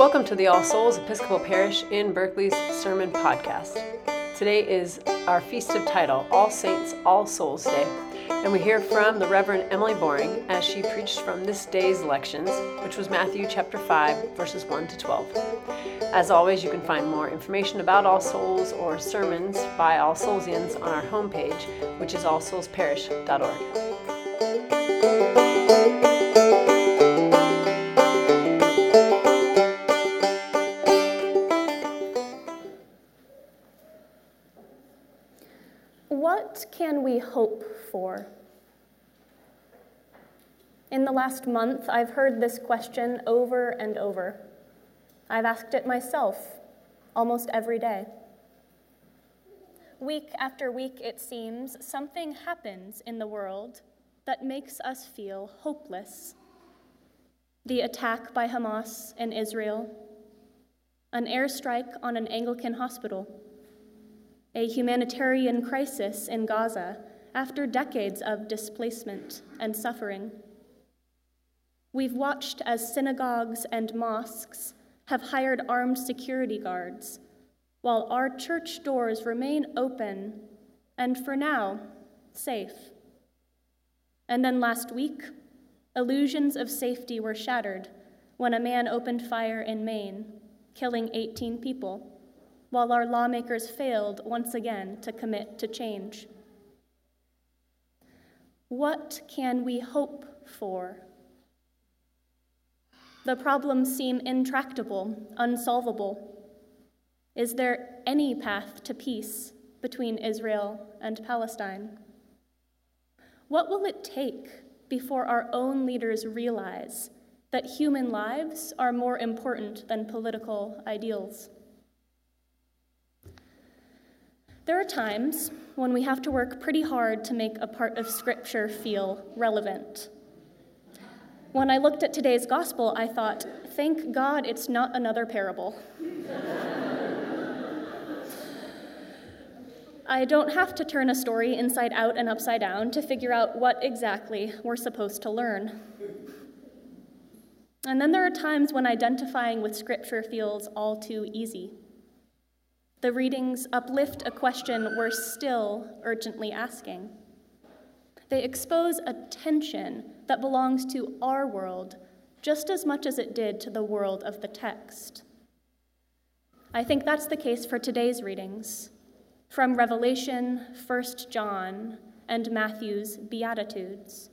Welcome to the All Souls Episcopal Parish in Berkeley's Sermon Podcast. Today is our Feast of Title, All Saints, All Souls Day, and we hear from the Reverend Emily Boring as she preached from this day's lections, which was Matthew chapter 5, verses 1 to 12. As always, you can find more information about All Souls or sermons by All Soulsians on our homepage, which is allsoulsparish.org. What can we hope for? In the last month, I've heard this question over and over. I've asked it myself almost every day. Week after week, it seems, something happens in the world that makes us feel hopeless. The attack by Hamas in Israel, an airstrike on an Anglican hospital a humanitarian crisis in Gaza after decades of displacement and suffering. We've watched as synagogues and mosques have hired armed security guards, while our church doors remain open and, for now, safe. And then last week, illusions of safety were shattered when a man opened fire in Maine, killing 18 people while our lawmakers failed once again to commit to change. What can we hope for? The problems seem intractable, unsolvable. Is there any path to peace between Israel and Palestine? What will it take before our own leaders realize that human lives are more important than political ideals? There are times when we have to work pretty hard to make a part of Scripture feel relevant. When I looked at today's gospel, I thought, thank God it's not another parable. I don't have to turn a story inside out and upside down to figure out what exactly we're supposed to learn. And then there are times when identifying with Scripture feels all too easy. The readings uplift a question we're still urgently asking. They expose a tension that belongs to our world just as much as it did to the world of the text. I think that's the case for today's readings from Revelation, 1 John, and Matthew's Beatitudes.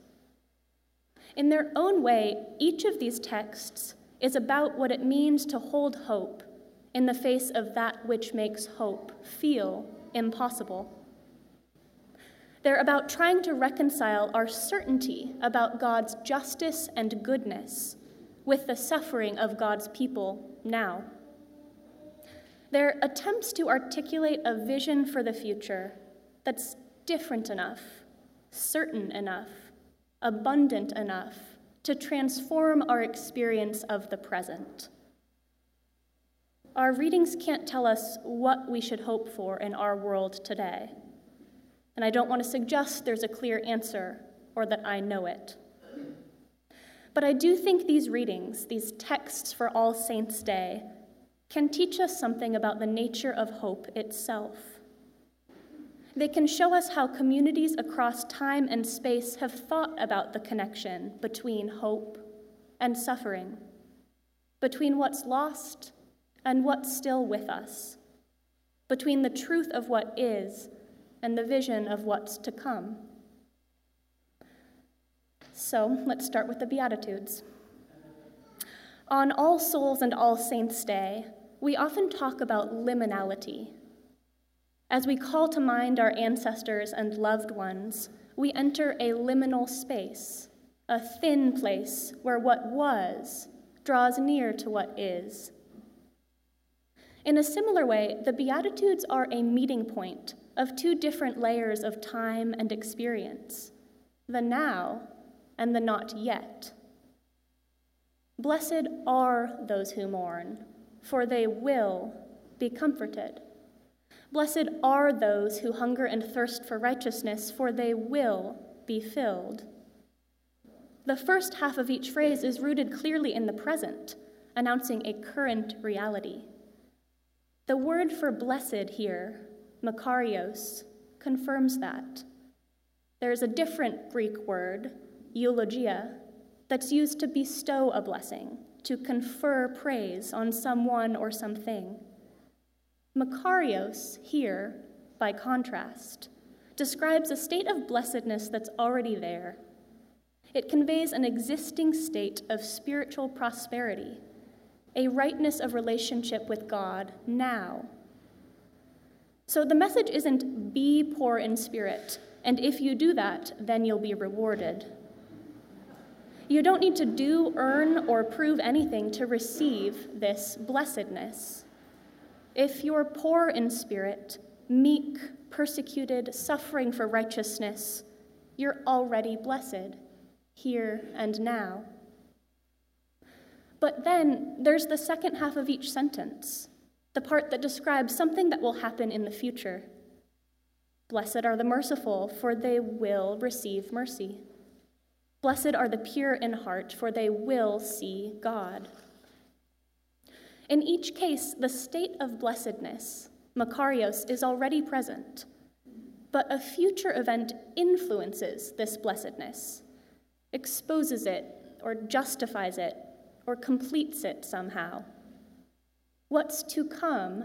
In their own way, each of these texts is about what it means to hold hope in the face of that which makes hope feel impossible. They're about trying to reconcile our certainty about God's justice and goodness with the suffering of God's people now. They're attempts to articulate a vision for the future that's different enough, certain enough, abundant enough to transform our experience of the present. Our readings can't tell us what we should hope for in our world today. And I don't want to suggest there's a clear answer or that I know it. But I do think these readings, these texts for All Saints' Day, can teach us something about the nature of hope itself. They can show us how communities across time and space have thought about the connection between hope and suffering, between what's lost and what's still with us, between the truth of what is and the vision of what's to come. So let's start with the Beatitudes. On All Souls and All Saints' Day, we often talk about liminality. As we call to mind our ancestors and loved ones, we enter a liminal space, a thin place where what was draws near to what is. In a similar way, the Beatitudes are a meeting point of two different layers of time and experience the now and the not yet. Blessed are those who mourn, for they will be comforted. Blessed are those who hunger and thirst for righteousness, for they will be filled. The first half of each phrase is rooted clearly in the present announcing a current reality. The word for blessed here, makarios, confirms that. There is a different Greek word, eulogia, that's used to bestow a blessing, to confer praise on someone or something. Makarios, here, by contrast, describes a state of blessedness that's already there. It conveys an existing state of spiritual prosperity, a rightness of relationship with God now. So the message isn't be poor in spirit, and if you do that, then you'll be rewarded. You don't need to do, earn, or prove anything to receive this blessedness. If you're poor in spirit, meek, persecuted, suffering for righteousness, you're already blessed, here and now. But then there's the second half of each sentence, the part that describes something that will happen in the future. Blessed are the merciful, for they will receive mercy. Blessed are the pure in heart, for they will see God. In each case, the state of blessedness, Makarios, is already present, but a future event influences this blessedness, exposes it, or justifies it, or completes it somehow. What's to come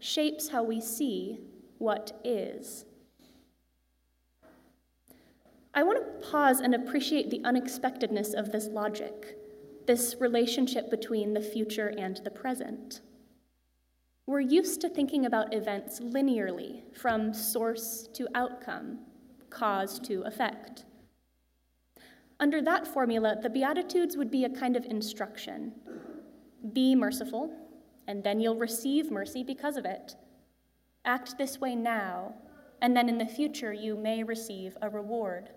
shapes how we see what is. I want to pause and appreciate the unexpectedness of this logic, this relationship between the future and the present. We're used to thinking about events linearly, from source to outcome, cause to effect. Under that formula, the Beatitudes would be a kind of instruction Be merciful, and then you'll receive mercy because of it. Act this way now, and then in the future you may receive a reward.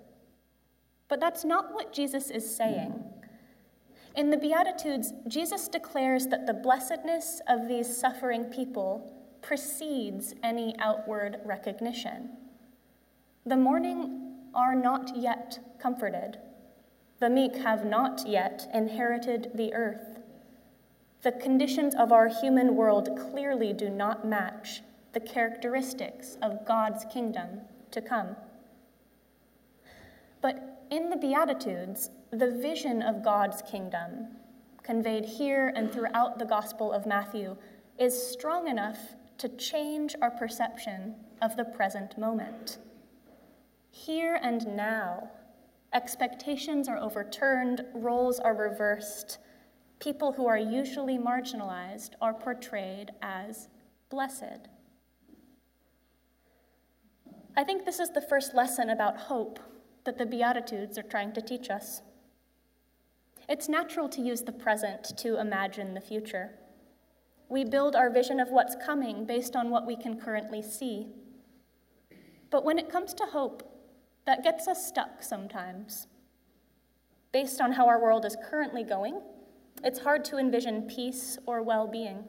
But that's not what Jesus is saying. In the Beatitudes, Jesus declares that the blessedness of these suffering people precedes any outward recognition. The mourning are not yet comforted. The meek have not yet inherited the earth. The conditions of our human world clearly do not match the characteristics of God's kingdom to come. But in the Beatitudes, the vision of God's kingdom, conveyed here and throughout the Gospel of Matthew, is strong enough to change our perception of the present moment. Here and now, expectations are overturned, roles are reversed, people who are usually marginalized are portrayed as blessed. I think this is the first lesson about hope that the Beatitudes are trying to teach us. It's natural to use the present to imagine the future. We build our vision of what's coming based on what we can currently see. But when it comes to hope, that gets us stuck sometimes. Based on how our world is currently going, it's hard to envision peace or well being.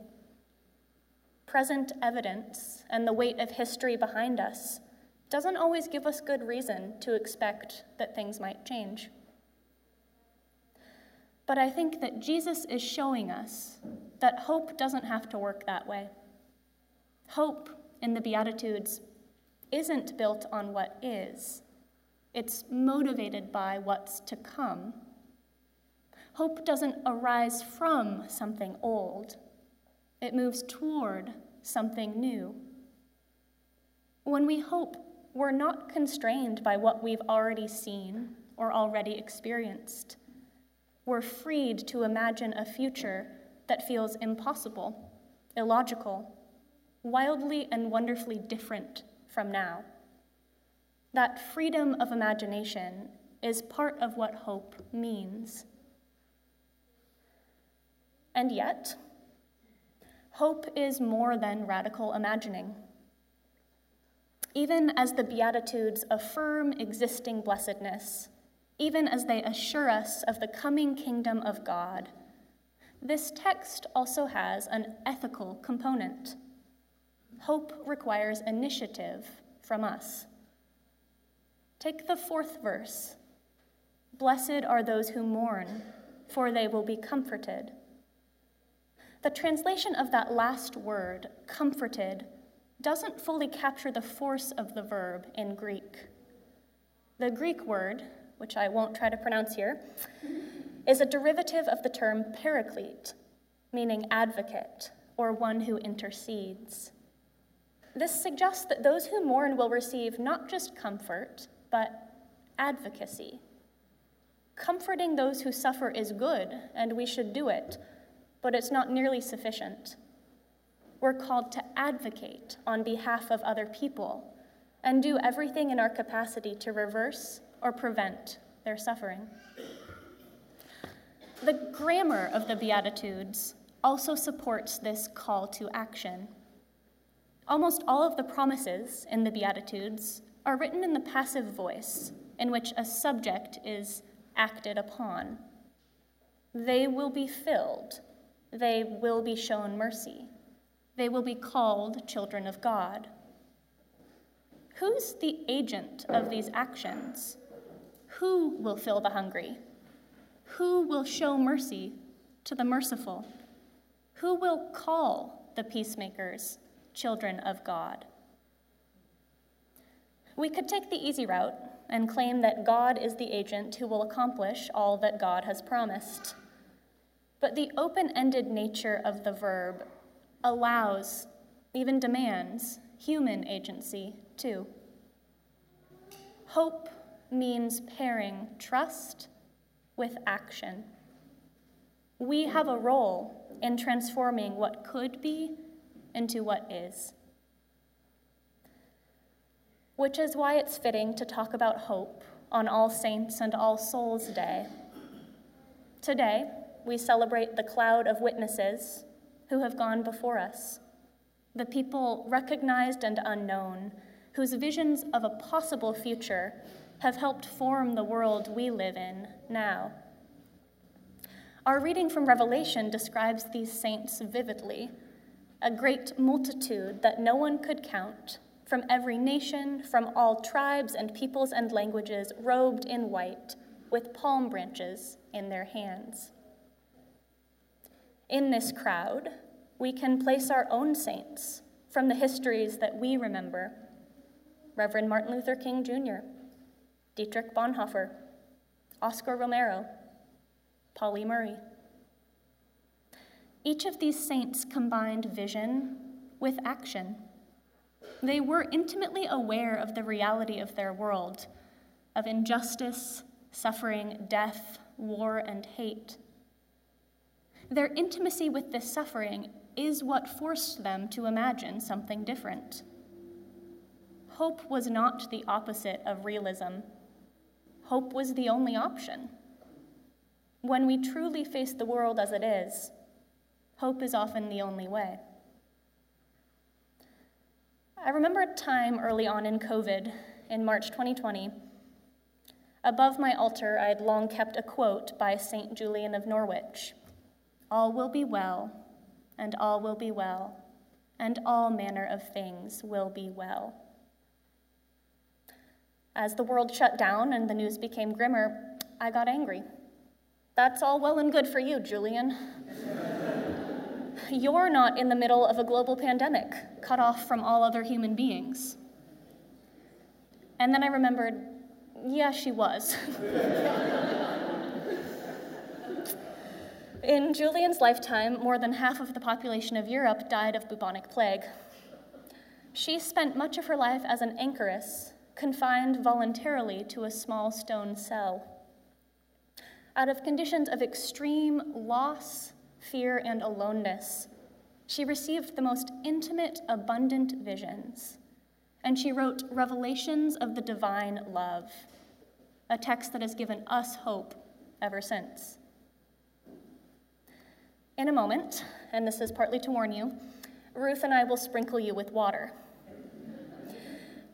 Present evidence and the weight of history behind us doesn't always give us good reason to expect that things might change. But I think that Jesus is showing us that hope doesn't have to work that way. Hope in the Beatitudes isn't built on what is, it's motivated by what's to come. Hope doesn't arise from something old, it moves toward something new. When we hope we're not constrained by what we've already seen or already experienced. We're freed to imagine a future that feels impossible, illogical, wildly and wonderfully different from now. That freedom of imagination is part of what hope means. And yet, hope is more than radical imagining. Even as the Beatitudes affirm existing blessedness, even as they assure us of the coming kingdom of God, this text also has an ethical component. Hope requires initiative from us. Take the fourth verse Blessed are those who mourn, for they will be comforted. the translation of that last word, comforted, doesn't fully capture the force of the verb in Greek. The Greek word, which I won't try to pronounce here, is a derivative of the term paraclete, meaning advocate or one who intercedes. This suggests that those who mourn will receive not just comfort, but advocacy. Comforting those who suffer is good, and we should do it, but it's not nearly sufficient. We're called to advocate on behalf of other people and do everything in our capacity to reverse or prevent their suffering. The grammar of the Beatitudes also supports this call to action. Almost all of the promises in the Beatitudes are written in the passive voice, in which a subject is acted upon. They will be filled, they will be shown mercy, they will be called children of God. Who's the agent of these actions? Who will fill the hungry? Who will show mercy to the merciful? Who will call the peacemakers children of God? We could take the easy route and claim that God is the agent who will accomplish all that God has promised. But the open ended nature of the verb allows, even demands, human agency too. Hope means pairing trust with action. We have a role in transforming what could be into what is. Which is why it's fitting to talk about hope on All Saints and All Souls Day. Today, we celebrate the cloud of witnesses who have gone before us, the people recognized and unknown, whose visions of a possible future have helped form the world we live in now. Our reading from Revelation describes these saints vividly a great multitude that no one could count, from every nation, from all tribes and peoples and languages, robed in white, with palm branches in their hands. In this crowd, we can place our own saints from the histories that we remember Reverend Martin Luther King Jr., Dietrich Bonhoeffer, Oscar Romero, Pauli Murray. Each of these saints combined vision with action. They were intimately aware of the reality of their world, of injustice, suffering, death, war, and hate. Their intimacy with this suffering is what forced them to imagine something different. Hope was not the opposite of realism. Hope was the only option. When we truly face the world as it is, hope is often the only way. I remember a time early on in COVID, in March 2020. Above my altar, I had long kept a quote by St. Julian of Norwich All will be well, and all will be well, and all manner of things will be well. As the world shut down and the news became grimmer, I got angry. That's all well and good for you, Julian. You're not in the middle of a global pandemic, cut off from all other human beings. And then I remembered, yeah, she was. in Julian's lifetime, more than half of the population of Europe died of bubonic plague. She spent much of her life as an anchoress confined voluntarily to a small stone cell. Out of conditions of extreme loss, fear, and aloneness, she received the most intimate, abundant visions, and she wrote Revelations of the Divine Love, a text that has given us hope ever since. In a moment, and this is partly to warn you, Ruth and I will sprinkle you with water.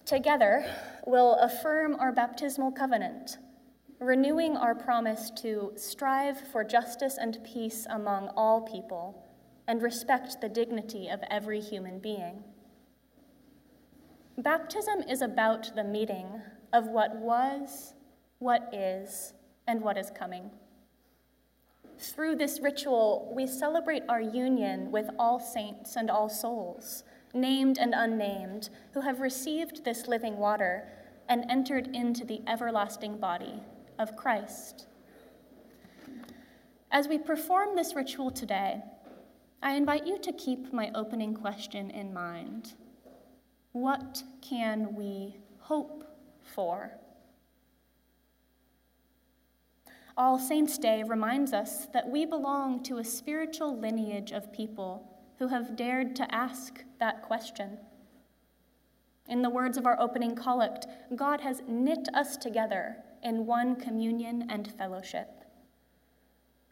Together, we'll affirm our baptismal covenant, renewing our promise to strive for justice and peace among all people and respect the dignity of every human being. Baptism is about the meeting of what was, what is, and what is coming. Through this ritual, we celebrate our union with all saints and all souls, named and unnamed, who have received this living water and entered into the everlasting body of Christ. As we perform this ritual today, I invite you to keep my opening question in mind. What can we hope for? All Saints' Day reminds us that we belong to a spiritual lineage of people who have dared to ask that question. In the words of our opening collect, God has knit us together in one communion and fellowship.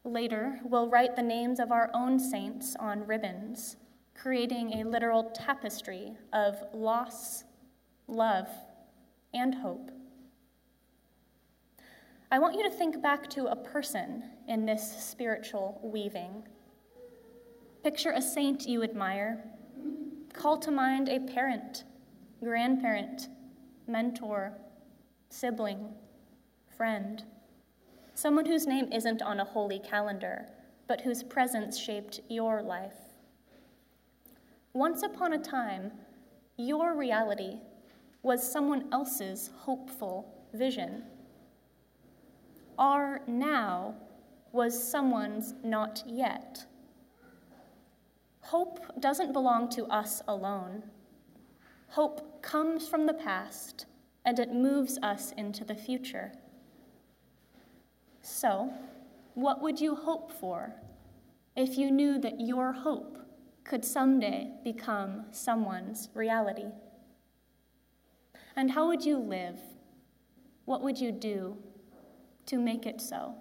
Later, we'll write the names of our own saints on ribbons, creating a literal tapestry of loss, love, and hope. I want you to think back to a person in this spiritual weaving. Picture a saint you admire. Call to mind a parent, grandparent, mentor, sibling, friend. Someone whose name isn't on a holy calendar, but whose presence shaped your life. Once upon a time, your reality was someone else's hopeful vision. Our now was someone's not yet. Hope doesn't belong to us alone. Hope comes from the past and it moves us into the future. So, what would you hope for if you knew that your hope could someday become someone's reality? And how would you live? What would you do to make it so?